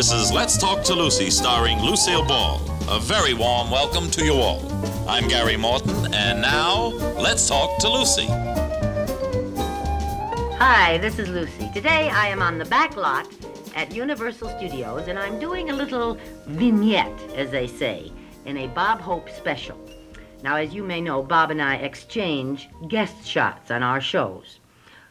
This is Let's Talk to Lucy, starring Lucille Ball. A very warm welcome to you all. I'm Gary Morton, and now, let's talk to Lucy. Hi, this is Lucy. Today I am on the back lot at Universal Studios, and I'm doing a little vignette, as they say, in a Bob Hope special. Now, as you may know, Bob and I exchange guest shots on our shows.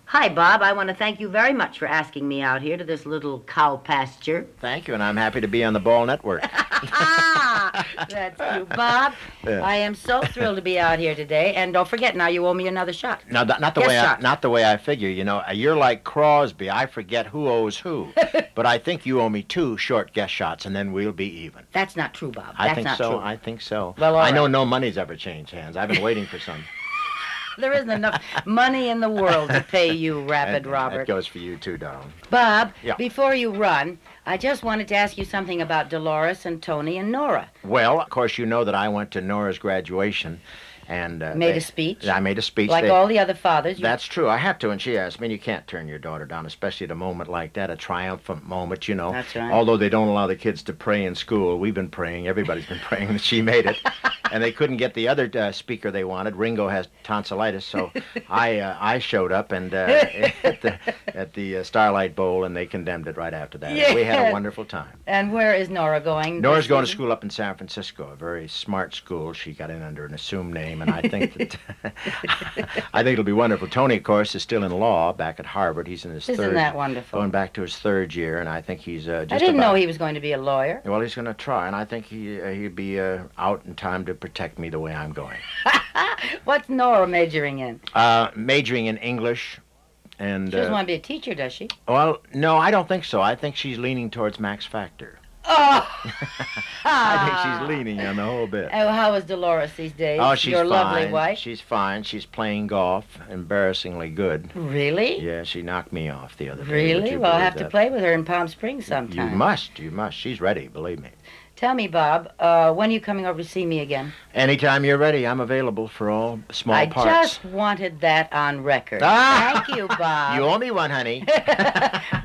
Hi, Bob. I want to thank you very much for asking me out here to this little cow pasture. Thank you, and I'm happy to be on the Ball Network. ah, that's you, Bob. Yeah. I am so thrilled to be out here today, and don't forget, now you owe me another shot. Now, th- not the Guest way I, not the way I figure. You know, you're like Crosby. I forget who owes who, but I think you owe me two short guest shots, and then we'll be even. That's not true, Bob. I That's think not so. true. I think so. Well, I know no money's ever changed hands. I've been waiting for some. There isn't enough money in the world to pay you, Rapid And Robert. That goes for you too, darling. Bob, Yeah. before you run, I just wanted to ask you something about Dolores and Tony and Nora. Well, of course, you know that I went to Nora's graduation, and uh, Made they- a speech? I made a speech. Like They- all the other fathers. You, That's true. I had to, and she asked me. And you can't turn your daughter down, especially at a moment like that, a triumphant moment, you know. That's right. Although they don't allow the kids to pray in school, we've been praying. Everybody's been praying that she made it. and they couldn't get the other uh, speaker they wanted. Ringo has tonsillitis, so I uh, I showed up and uh, at the at the uh, Starlight Bowl, and they condemned it right after that. And we had a wonderful time. And where is Nora going? Nora's going to school up in San Francisco, a very smart school. She got in under an assumed name, and I think that I think it'll be wonderful. Tony, of course, is still in law back at Harvard. He's in his Isn't third, that wonderful? going back to his third year, and I think he's uh, just I didn't about, know he was going to be a lawyer. Well, he's going to try, and I think he uh, he'd be uh, out in time to protect me the way I'm going. What's Nora majoring in? Uh, majoring in English, and She doesn't uh, want to be a teacher, does she? well, no, I don't think so. I think she's leaning towards Max Factor. Oh! I think she's leaning on the whole bit. Oh, how is Dolores these days? Oh, she's Your fine. lovely wife. She's fine. She's playing golf, embarrassingly good. Really? Yeah, she knocked me off the other day. Really? Well, I'll have to play with her in Palm Springs sometime. You must. You must. She's ready. Believe me. Tell me, Bob, uh, when are you coming over to see me again? Anytime you're ready, I'm available for all small I parts. I just wanted that on record. Ah! Thank you, Bob. You owe me one, honey.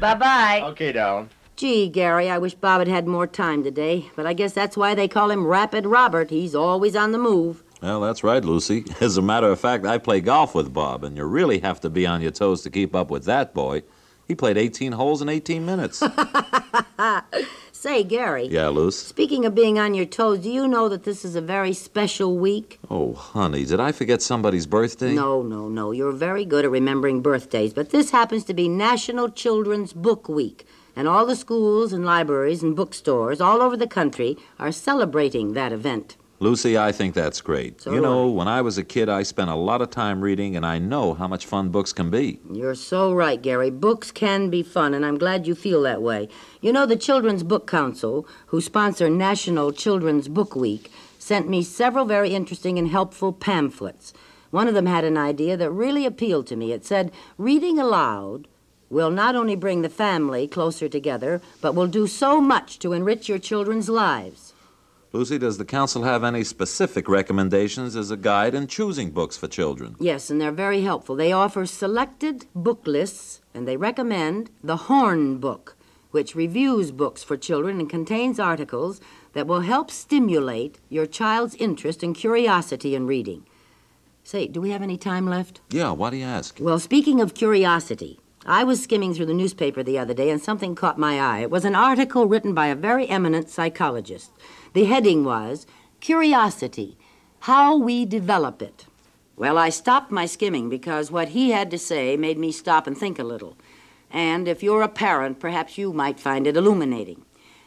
bye bye. okay, darling. Gee, Gary, I wish Bob had had more time today, but I guess that's why they call him Rapid Robert. He's always on the move. Well, that's right, Lucy. As a matter of fact, I play golf with Bob, and you really have to be on your toes to keep up with that boy. He played 18 holes in 18 minutes. Say, Gary. yeah, Luce? Speaking of being on your toes, do you know that this is a very special week? Oh, honey, did I forget somebody's birthday? No, no, no. You're very good at remembering birthdays, but this happens to be National Children's Book Week, and all the schools and libraries and bookstores all over the country are celebrating that event. Lucy, I think that's great. So you know, when I was a kid, I spent a lot of time reading, and I know how much fun books can be. You're so right, Gary. Books can be fun, and I'm glad you feel that way. You know, the Children's Book Council, who sponsor National Children's Book Week, sent me several very interesting and helpful pamphlets. One of them had an idea that really appealed to me. It said, Reading aloud will not only bring the family closer together, but will do so much to enrich your children's lives. Lucy, does the council have any specific recommendations as a guide in choosing books for children? Yes, and they're very helpful. They offer selected book lists, and they recommend the Horn Book, which reviews books for children and contains articles that will help stimulate your child's interest and curiosity in reading. Say, do we have any time left? Yeah, why do you ask? Well, speaking of curiosity, I was skimming through the newspaper the other day and something caught my eye. It was an article written by a very eminent psychologist. The heading was Curiosity How We Develop It. Well, I stopped my skimming because what he had to say made me stop and think a little. And if you're a parent, perhaps you might find it illuminating.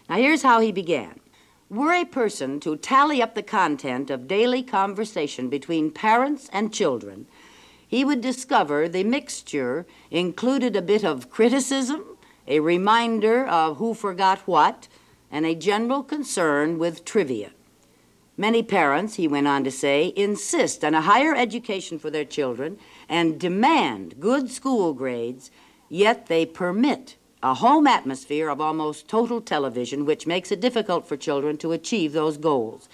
Now, here's how he began. Were a person to tally up the content of daily conversation between parents and children, he would discover the mixture included a bit of criticism, a reminder of who forgot what, and a general concern with trivia. Many parents, he went on to say, insist on a higher education for their children and demand good school grades, yet they permit a home atmosphere of almost total television, which makes it difficult for children to achieve those goals.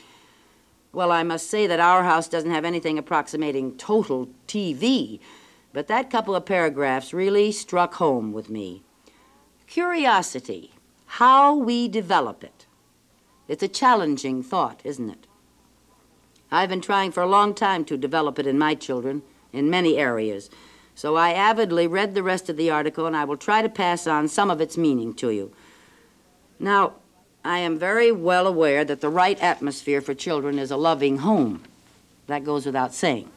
Well, I must say that our house doesn't have anything approximating total TV, but that couple of paragraphs really struck home with me. Curiosity how we develop it. It's a challenging thought, isn't it? I've been trying for a long time to develop it in my children in many areas. So I avidly read the rest of the article and I will try to pass on some of its meaning to you. Now, I am very well aware that the right atmosphere for children is a loving home. That goes without saying.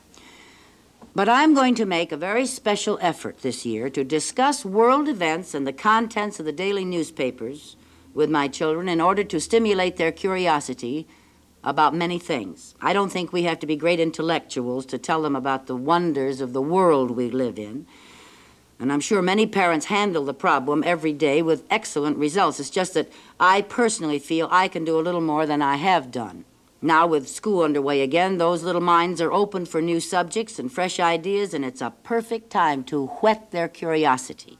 But I'm going to make a very special effort this year to discuss world events and the contents of the daily newspapers with my children in order to stimulate their curiosity about many things. I don't think we have to be great intellectuals to tell them about the wonders of the world we live in. And I'm sure many parents handle the problem every day with excellent results. It's just that I personally feel I can do a little more than I have done. Now, with school underway again, those little minds are open for new subjects and fresh ideas, and it's a perfect time to whet their curiosity.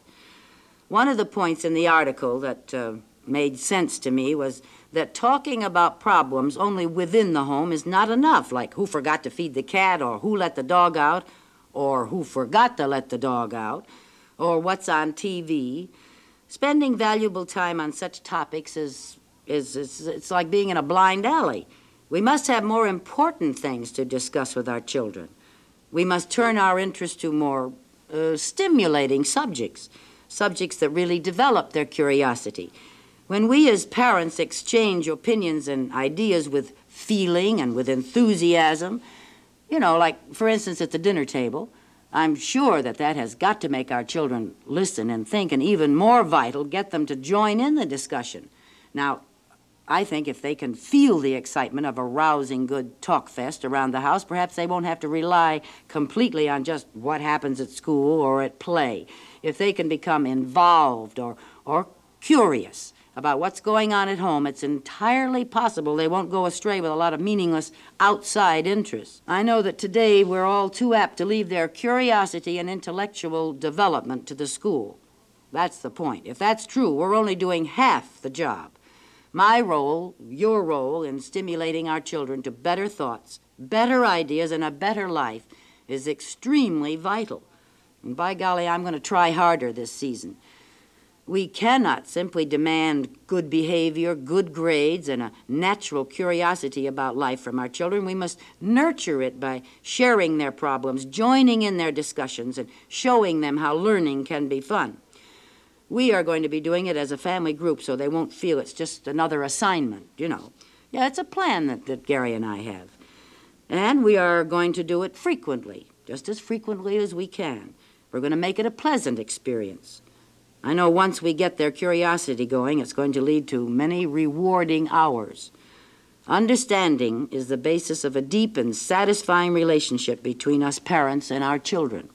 One of the points in the article that uh, made sense to me was that talking about problems only within the home is not enough, like who forgot to feed the cat, or who let the dog out, or who forgot to let the dog out, or what's on TV. Spending valuable time on such topics is, is, is it's like being in a blind alley. We must have more important things to discuss with our children. We must turn our interest to more uh, stimulating subjects, subjects that really develop their curiosity. When we as parents exchange opinions and ideas with feeling and with enthusiasm, you know, like for instance at the dinner table, I'm sure that that has got to make our children listen and think, and even more vital, get them to join in the discussion. Now, I think if they can feel the excitement of a rousing good talk fest around the house, perhaps they won't have to rely completely on just what happens at school or at play. If they can become involved or, or curious about what's going on at home, it's entirely possible they won't go astray with a lot of meaningless outside interests. I know that today we're all too apt to leave their curiosity and intellectual development to the school. That's the point. If that's true, we're only doing half the job. My role, your role, in stimulating our children to better thoughts, better ideas, and a better life is extremely vital. And by golly, I'm going to try harder this season. We cannot simply demand good behavior, good grades, and a natural curiosity about life from our children. We must nurture it by sharing their problems, joining in their discussions, and showing them how learning can be fun. We are going to be doing it as a family group so they won't feel it's just another assignment, you know. Yeah, it's a plan that, that Gary and I have. And we are going to do it frequently, just as frequently as we can. We're going to make it a pleasant experience. I know once we get their curiosity going, it's going to lead to many rewarding hours. Understanding is the basis of a deep and satisfying relationship between us parents and our children.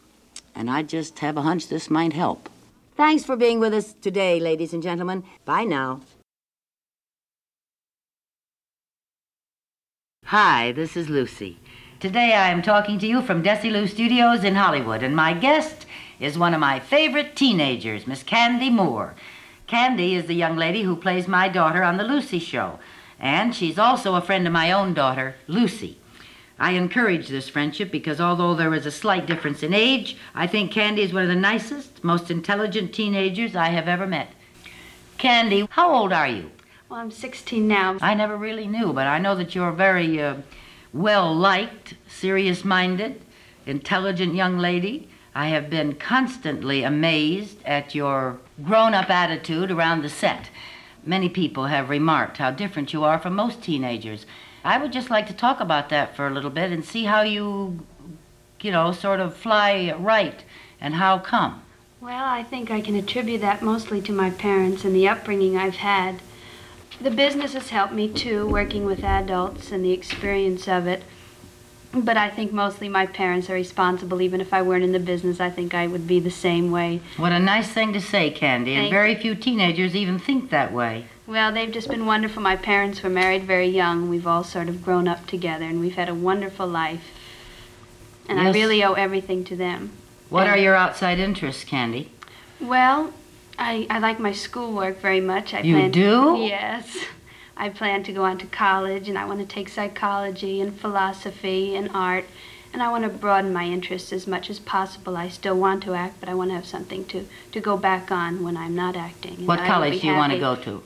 And I just have a hunch this might help. Thanks for being with us today, ladies and gentlemen. Bye now. Hi, this is Lucy. Today I am talking to you from Desilu Studios in Hollywood, and my guest is one of my favorite teenagers, Miss Candy Moore. Candy is the young lady who plays my daughter on The Lucy Show, and she's also a friend of my own daughter, Lucy. I encourage this friendship because although there is a slight difference in age, I think Candy is one of the nicest, most intelligent teenagers I have ever met. Candy, how old are you? Well, I'm 16 now. I never really knew, but I know that you're very uh, well liked, serious minded, intelligent young lady. I have been constantly amazed at your grown up attitude around the set. Many people have remarked how different you are from most teenagers. I would just like to talk about that for a little bit and see how you, you know, sort of fly right and how come. Well, I think I can attribute that mostly to my parents and the upbringing I've had. The business has helped me too, working with adults and the experience of it. But I think mostly my parents are responsible. Even if I weren't in the business, I think I would be the same way. What a nice thing to say, Candy. And very few teenagers even think that way. Well, they've just been wonderful. My parents were married very young. We've all sort of grown up together, and we've had a wonderful life. And I really owe everything to them. What And- are your outside interests, Candy? Well, I, I like my schoolwork very much. I You plan do? Yes. I plan to go on to college and I want to take psychology and philosophy and art and I want to broaden my interests as much as possible. I still want to act, but I want to have something to, to go back on when I'm not acting. and What I college do you want to go to?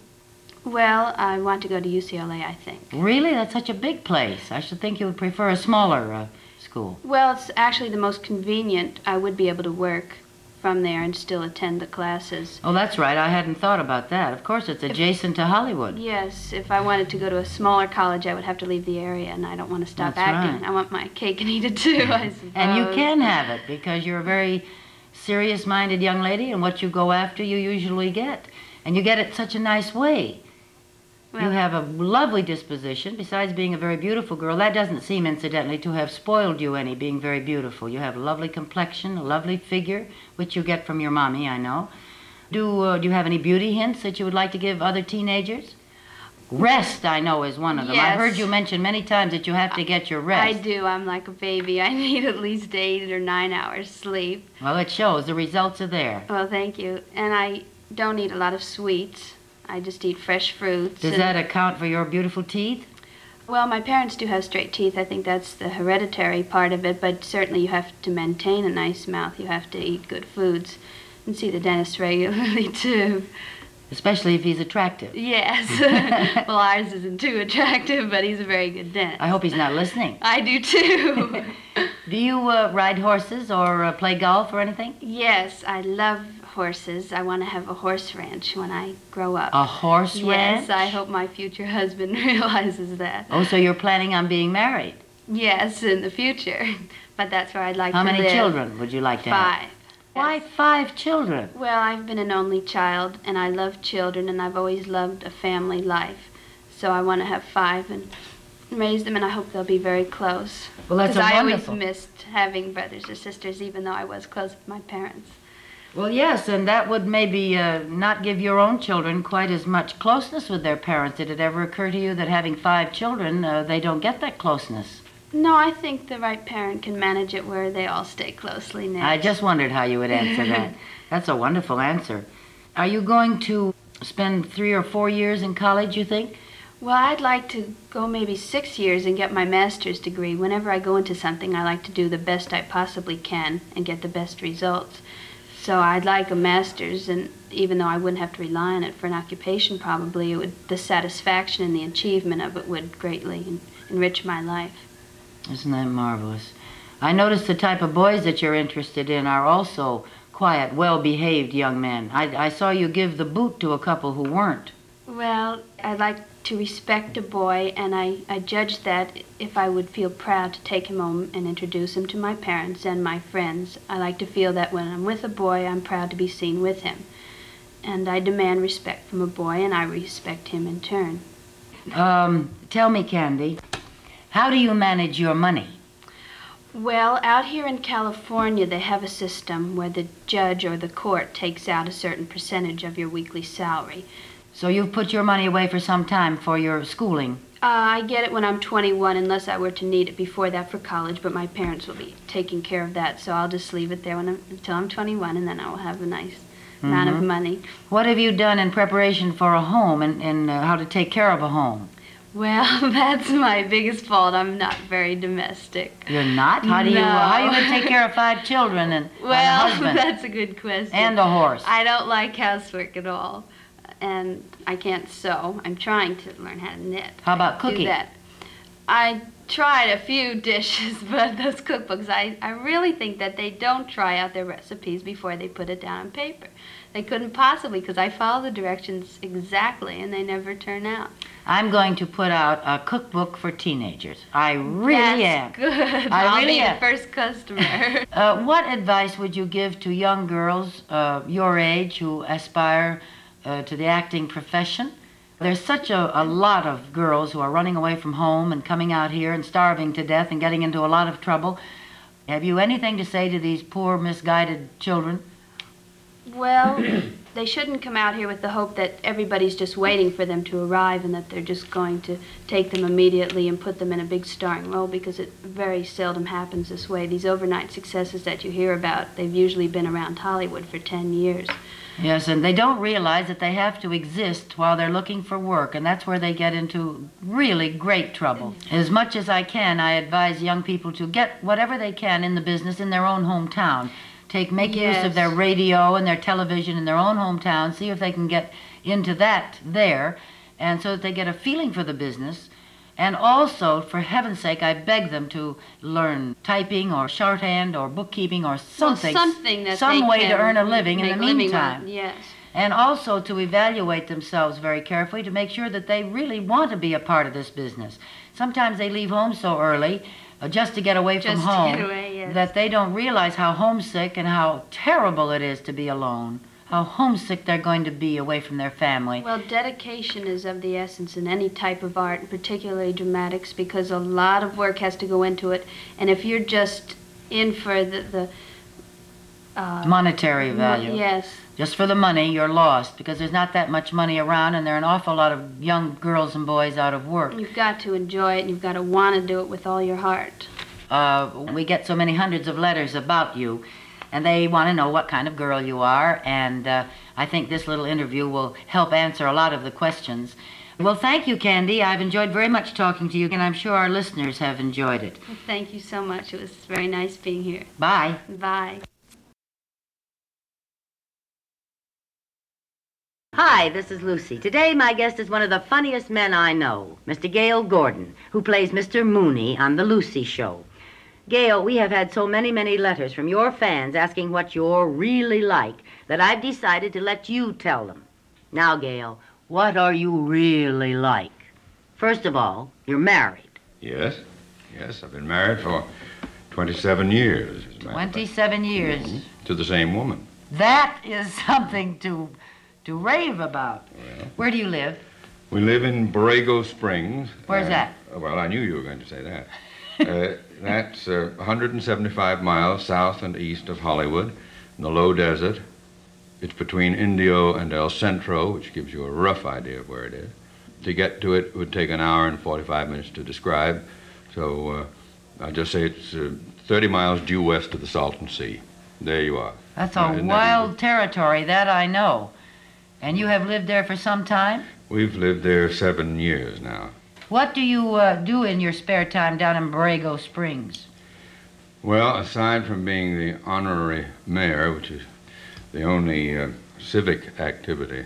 Well, I want to go to UCLA, I think. Really? That's such a big place. I should think you would prefer a smaller uh, school. Well, it's actually the most convenient. I would be able to work from there and still attend the classes. Oh, that's right. I hadn't thought about that. Of course, it's adjacent to Hollywood. Yes, if I wanted to go to a smaller college, I would have to leave the area, and I don't want to stop That's acting. right. I want my cake and eat it too, I suppose. And you can have it because you're a very serious minded young lady, and what you go after, you usually get. And you get it such a nice way. You have a lovely disposition, besides being a very beautiful girl. That doesn't seem, incidentally, to have spoiled you any, being very beautiful. You have a lovely complexion, a lovely figure, which you get from your mommy, I know. Do, uh, do you have any beauty hints that you would like to give other teenagers? Rest, I know, is one of them. I've heard you mention many times that you have to get your rest. I do. I'm like a baby. I need at least eight or nine hours sleep. Well, it shows. The results are there. Well, thank you. And I don't eat a lot of sweets. I just eat fresh fruits. Does that account for your beautiful teeth? Well, my parents do have straight teeth. I think that's the hereditary part of it, but certainly you have to maintain a nice mouth. You have to eat good foods and see the dentist regularly, too. Especially if he's attractive. Yes. well, ours isn't too attractive, but he's a very good dentist. I hope he's not listening. I do, too. Do you uh, ride horses or uh, play golf or anything? yes, I love horses. I want to have a horse ranch when I grow up. A horse yes, ranch? I hope my future husband realizes that. Oh, so you're planning on being married? Yes, in the future. But that's where I'd like How to live. How many children would you like to have? Five. Why five children? Well, I've been an only child, and I love children, and I've always loved a family life. So I want to have five and raise them, and I hope they'll be very close. Well, that's Because I wonderful. always missed having brothers or sisters, even though I was close with my parents. Well, yes, and that would maybe uh, not give your own children quite as much closeness with their parents. Did it ever occur to you that having five children, uh, they don't get that closeness? No, I think the right parent can manage it where they all stay closely knit. I just wondered how you would answer that. That's a wonderful answer. Are you going to spend three or four years in college, you think? Well, I'd like to go maybe six years and get my master's degree. Whenever I go into something, I like to do the best I possibly can and get the best results. So I'd like a master's, and even though I wouldn't have to rely on it for an occupation, probably it would the satisfaction and the achievement of it would greatly en- enrich my life. Isn't that marvelous? I notice the type of boys that you're interested in are also quiet, well behaved young men. I, I saw you give the boot to a couple who weren't. Well, I'd like to respect a boy, and I, I judge that if I would feel proud to take him home and introduce him to my parents and my friends. I like to feel that when I'm with a boy, I'm proud to be seen with him. And I demand respect from a boy, and I respect him in turn. Um, tell me, Candy, how do you manage your money? Well, out here in California, they have a system where the judge or the court takes out a certain percentage of your weekly salary. So you've put your money away for some time for your schooling. Uh, I get it when I'm 21, unless I were to need it before that for college. But my parents will be taking care of that, so I'll just leave it there when I'm, until I'm 21, and then I will have a nice amount of Mhm. money. What have you done in preparation for a home and, and uh, how to take care of a home? Well, that's my biggest fault. I'm not very domestic. You're not? How do you, No. how are you going to take care of five children and, and a Well, husband that's a good question. and a horse? I don't like housework at all, and I can't sew. I'm trying to learn how to knit. How about do cooking? that. I tried a few dishes, but those cookbooks, I, I really think that they don't try out their recipes before they put it down on paper. They couldn't possibly, because I follow the directions exactly, and they never turn out. I'm going to put out a cookbook for teenagers. I really am. That's good. I will really be am. the first customer. Uh, what advice would you give to young girls uh, your age who aspire uh, to the acting profession? There's such a, a lot of girls who are running away from home and coming out here and starving to death and getting into a lot of trouble. Have you anything to say to these poor, misguided children? Well, they shouldn't come out here with the hope that everybody's just waiting for them to arrive and that they're just going to take them immediately and put them in a big starring role because it very seldom happens this way. These overnight successes that you hear about, they've usually been around Hollywood for 10 years. Yes, and they don't realize that they have to exist while they're looking for work, and that's where they get into really great trouble. As much as I can, I advise young people to get whatever they can in the business in their own hometown. Take make use of their radio and their television in their own hometown. See if they can get into that there, and so that they get a feeling for the business. And also, for heaven's sake, I beg them to learn typing or shorthand or bookkeeping or something. Well, something that some way to earn a living in the meantime. Yes. And also to evaluate themselves very carefully to make sure that they really want to be a part of this business. Sometimes they leave home so early uh, just to get away from Just to home away, yes. that they don't realize how homesick and how terrible it is to be alone. How homesick they're going to be away from their family. Well, dedication is of the essence in any type of art, and particularly dramatics, because a lot of work has to go into it. And if you're just in for the, the uh, Monetary mo- value. yes, Just for the money, you're lost because there's not that much money around and there are an awful lot of young girls and boys out of work. you've got to enjoy it, and you've got to want to do it with all your heart. uh, we get so many hundreds of letters about you, and they want to know what kind of girl you are. And uh, I think this little interview will help answer a lot of the questions. Well, thank you, Candy. I've enjoyed very much talking to you, and I'm sure our listeners have enjoyed it. Well, thank you so much. It was very nice being here. Bye. Bye. Hi, this is Lucy. Today, my guest is one of the funniest men I know, Mr. Gale Gordon, who plays Mr. Mooney on The Lucy Show. Gale, we have had so many, many letters from your fans asking what you're really like that I've decided to let you tell them. Now, Gale, what are you really like? First of all, you're married. Yes, yes, I've been married for 27 years. as a matter of fact. 27 years. Mhm. To the same woman. That is something to to rave about. Where do you live? We live in Borrego Springs. Where's Uh, that? Well, I knew you were going to say that. Uh, that's uh, 175 miles south and east of Hollywood, in the low desert. It's between Indio and El Centro, which gives you a rough idea of where it is. To get to it would take an hour and 45 minutes to describe. So uh, I'll just say it's uh, 30 miles due west of the Salton Sea. There you are. That's Uh, a isn't that wild territory, that I know. And you have lived there for some time? We've lived there seven years now. What do you uh, do in your spare time down in Borrego Springs? Well, aside from being the honorary mayor, which is the only uh, civic activity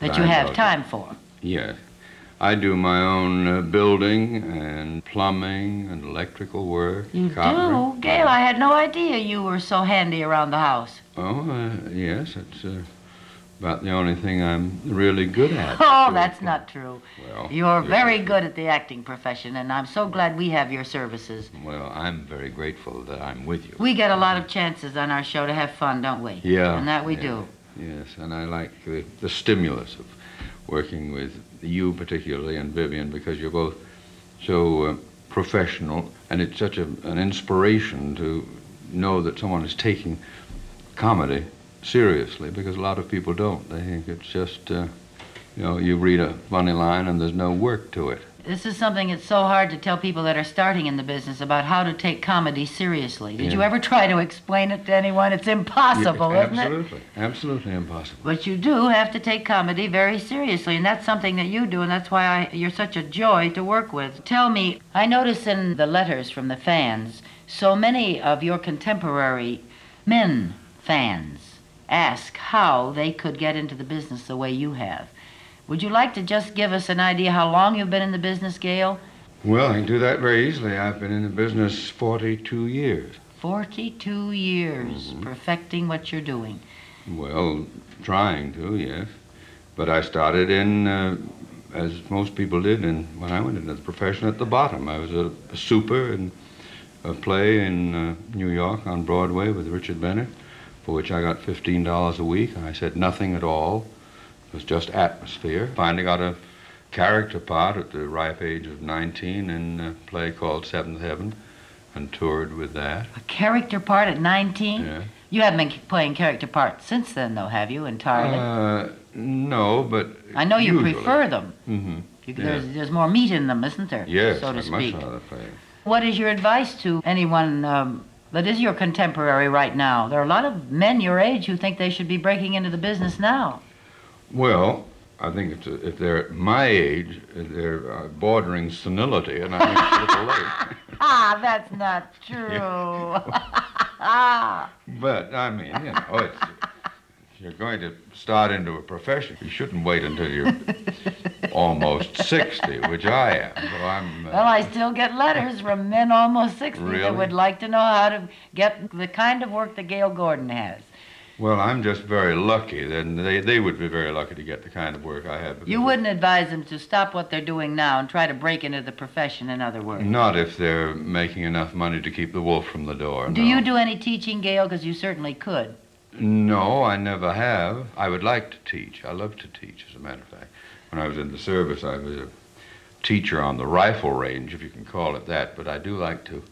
That you I have time for? Yes. I do my own uh, building and plumbing and electrical work. You carpentry. do? Gale, I had no idea you were so handy around the house. Oh, uh, yes, it's uh, about the only thing I'm really good at. Oh, So, that's not true. Well, You're very good at the acting profession, and I'm so glad we have your services. Well, I'm very grateful that I'm with you. We get a lot of chances on our show to have fun, don't we? Yeah, And that we yeah. do. Yes, and I like the, the stimulus of working with you particularly and Vivian because you're both so uh, professional, and it's such a, an inspiration to know that someone is taking comedy seriously because a lot of people don't. They think it's just, uh, you know, you read a funny line and there's no work to it. This is something that's so hard to tell people that are starting in the business about how to take comedy seriously. Did you ever try to explain it to anyone? It's impossible, Yeah, isn't it? absolutely, absolutely impossible. But you do have to take comedy very seriously, and that's something that you do, and that's why I, you're such a joy to work with. Tell me, I notice in the letters from the fans, so many of your contemporary men fans ask how they could get into the business the way you have. Would you like to just give us an idea how long you've been in the business, Gale? Well, I can do that very easily. I've been in the business 42 years. 42 years perfecting what you're doing. Well, trying to, yes. But I started in, uh, as most people did, in, when I went into the profession at the bottom. I was a, a super in a play in uh, New York on Broadway with Richard Bennett, for which I got $15 a week. I said nothing at all. It was just atmosphere. Finally got a character part at the ripe age of 19 in a play called Seventh Heaven and toured with that. A character part at 19? Yeah. You haven't been playing character parts since then, though, have you, entirely? Uh, no, but I know you usually. prefer them. Mm-hmm. You, Yeah. there's, there's more meat in them, isn't there? Yes, so to I speak. much rather play. What is your advice to anyone um, that is your contemporary right now? There are a lot of men your age who think they should be breaking into the business now. Well, I think it's if they're my age, they're uh, bordering senility, and I think it's a little late. Ah, that's not true. ah, But I mean, you know, it's, if you're going to start into a profession, you shouldn't wait until you're almost 60, which I am. So I'm. Uh, Well, I still get letters from men almost 60 that would like to know how to get the kind of work that Gale Gordon has. well, I'm just very lucky. Then they, they would be very lucky to get the kind of work I have. You wouldn't advise them to stop what they're doing now and try to break into the profession, in other words. Not if they're making enough money to keep the wolf from the door. Do no. you do any teaching, Gale? Because you certainly could. No, I never have. I would like to teach. I love to teach, as a matter of fact. When I was in the service, I was a teacher on the rifle range, if you can call it that. But I do like to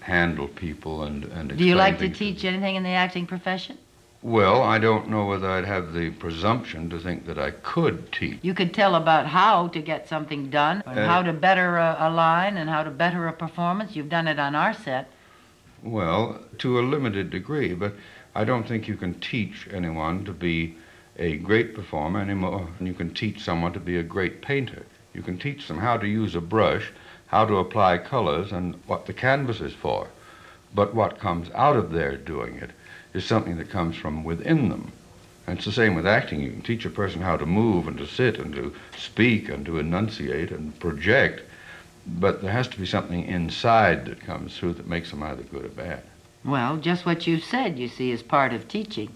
handle people and and. Do you like to teach anything in the acting profession? Well, I don't know whether I'd have the presumption to think that I could teach. You could tell about how to get something done, and Uh, how to better a, a line, and how to better a performance. You've done it on our set. Well, to a limited degree, but I don't think you can teach anyone to be a great performer any more than you can teach someone to be a great painter. You can teach them how to use a brush, how to apply colors, and what the canvas is for. But what comes out of their doing it is something that comes from within them. And it's the same with acting. You can teach a person how to move and to sit and to speak and to enunciate and project, but there has to be something inside that comes through that makes them either good or bad. Well, just what you said, you see, is part of teaching.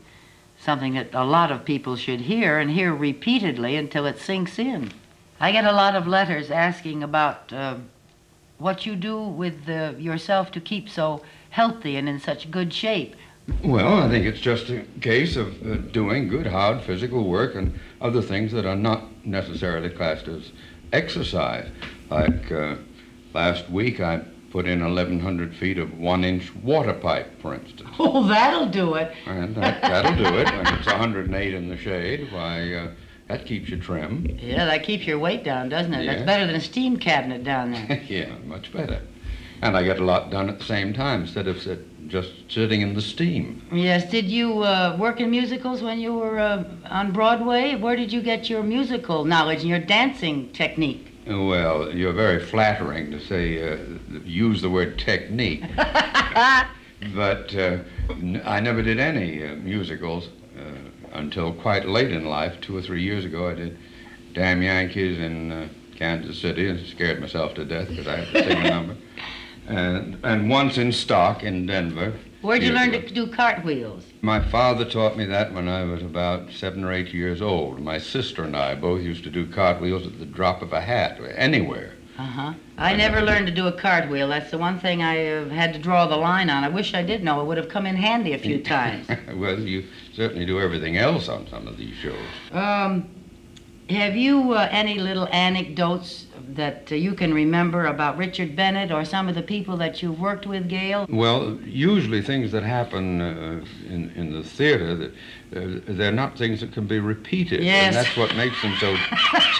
Something that a lot of people should hear and hear repeatedly until it sinks in. I get a lot of letters asking about uh, what you do with yourself to keep so healthy and in such good shape. Well, I think it's just a case of uh, doing good, hard physical work and other things that are not necessarily classed as exercise. Like uh, last week, I put in 1,100 feet of one inch water pipe, for instance. Oh, that'll do it. And that, that'll do it. When it's 108 in the shade, why, uh, that keeps you trim. Yeah, that keeps your weight down, doesn't it? That's better than a steam cabinet down there. yeah, much better. And I get a lot done at the same time instead of sit, just sitting in the steam. yes, did you uh, work in musicals when you were uh, on Broadway? Where did you get your musical knowledge and your dancing technique? Well, you're very flattering to say, uh, use the word technique. but uh, n- I never did any uh, musicals uh, until quite late in life. Two or three years ago, I did Damn Yankees in uh, Kansas City and scared myself to death because I had to sing a number. And, and once in stock in Denver. Where'd you learn to do cartwheels? My father taught me that when I was about seven or eight years old. My sister and I both used to do cartwheels at the drop of a hat, anywhere. Uh huh. I never learned to do a cartwheel. That's the one thing I have had to draw the line on. I wish I did know. It would have come in handy a few times. well, you certainly do everything else on some of these shows. Um, have you uh, any little anecdotes that uh, you can remember about Richard Bennett or some of the people that you've worked with, Gale? Well, usually things that happen uh, in, in the theater, that, uh, they're not things that can be repeated. Yes. And that's what makes them so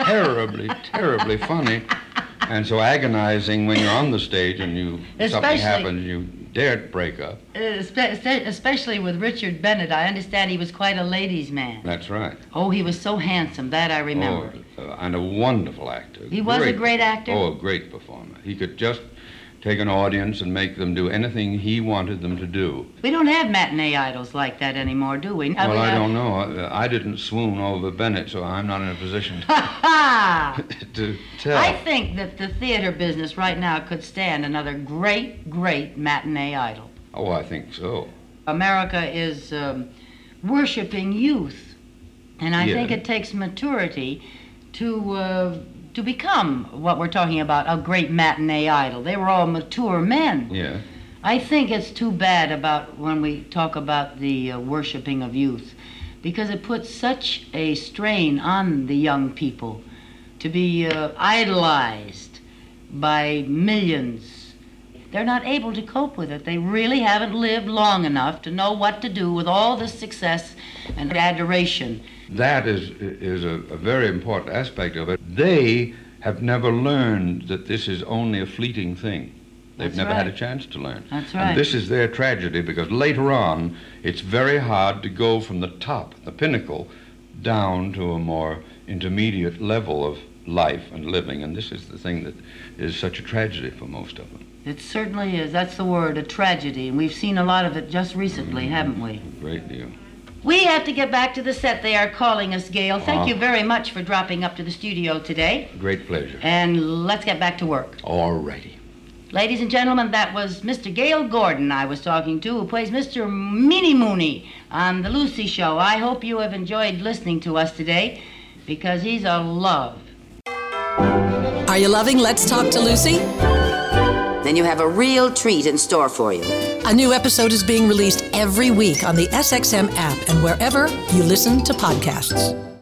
terribly, terribly funny and so agonizing when you're on the stage and you something happens you dare break up. Uh, espe- espe- especially with Richard Bennett. I understand he was quite a ladies' man. That's right. Oh, he was so handsome. That I remember. Oh, uh, and a wonderful actor. He was a great actor? Oh, a great performer. He could just take an audience and make them do anything he wanted them to do. We don't have matinee idols like that anymore, do we? well, I don't know. I, I didn't swoon over Bennett, so I'm not in a position to tell. I think that the theater business right now could stand another great, great matinee idol. Oh, I think so. America is um, worshiping youth, and I think it takes maturity to uh, to become what we're talking about a great matinee idol. They were all mature men. Yeah. I think it's too bad about when we talk about the uh, worshiping of youth, because it puts such a strain on the young people to be uh, idolized by millions. They're not able to cope with it. They really haven't lived long enough to know what to do with all the success and adoration. That is is a, a very important aspect of it. They have never learned that this is only a fleeting thing. They've That's never had a chance to learn. That's right. And this is their tragedy because later on, it's very hard to go from the top, the pinnacle, down to a more intermediate level of life and living. And this is the thing that is such a tragedy for most of them. It certainly is. That's the word, a tragedy. And we've seen a lot of it just recently, mm-hmm. haven't we? A great deal. We have to get back to the set. They are calling us, Gale. Thank Oh. you very much for dropping up to the studio today. Great pleasure. And let's get back to work. All righty. Ladies and gentlemen, that was Mr. Gale Gordon I was talking to, who plays Mr. Meany Mooney on The Lucy Show. I hope you have enjoyed listening to us today because he's a love. Are you loving Let's Talk to Lucy? Then you have a real treat in store for you. A new episode is being released every week on the SXM app and wherever you listen to podcasts.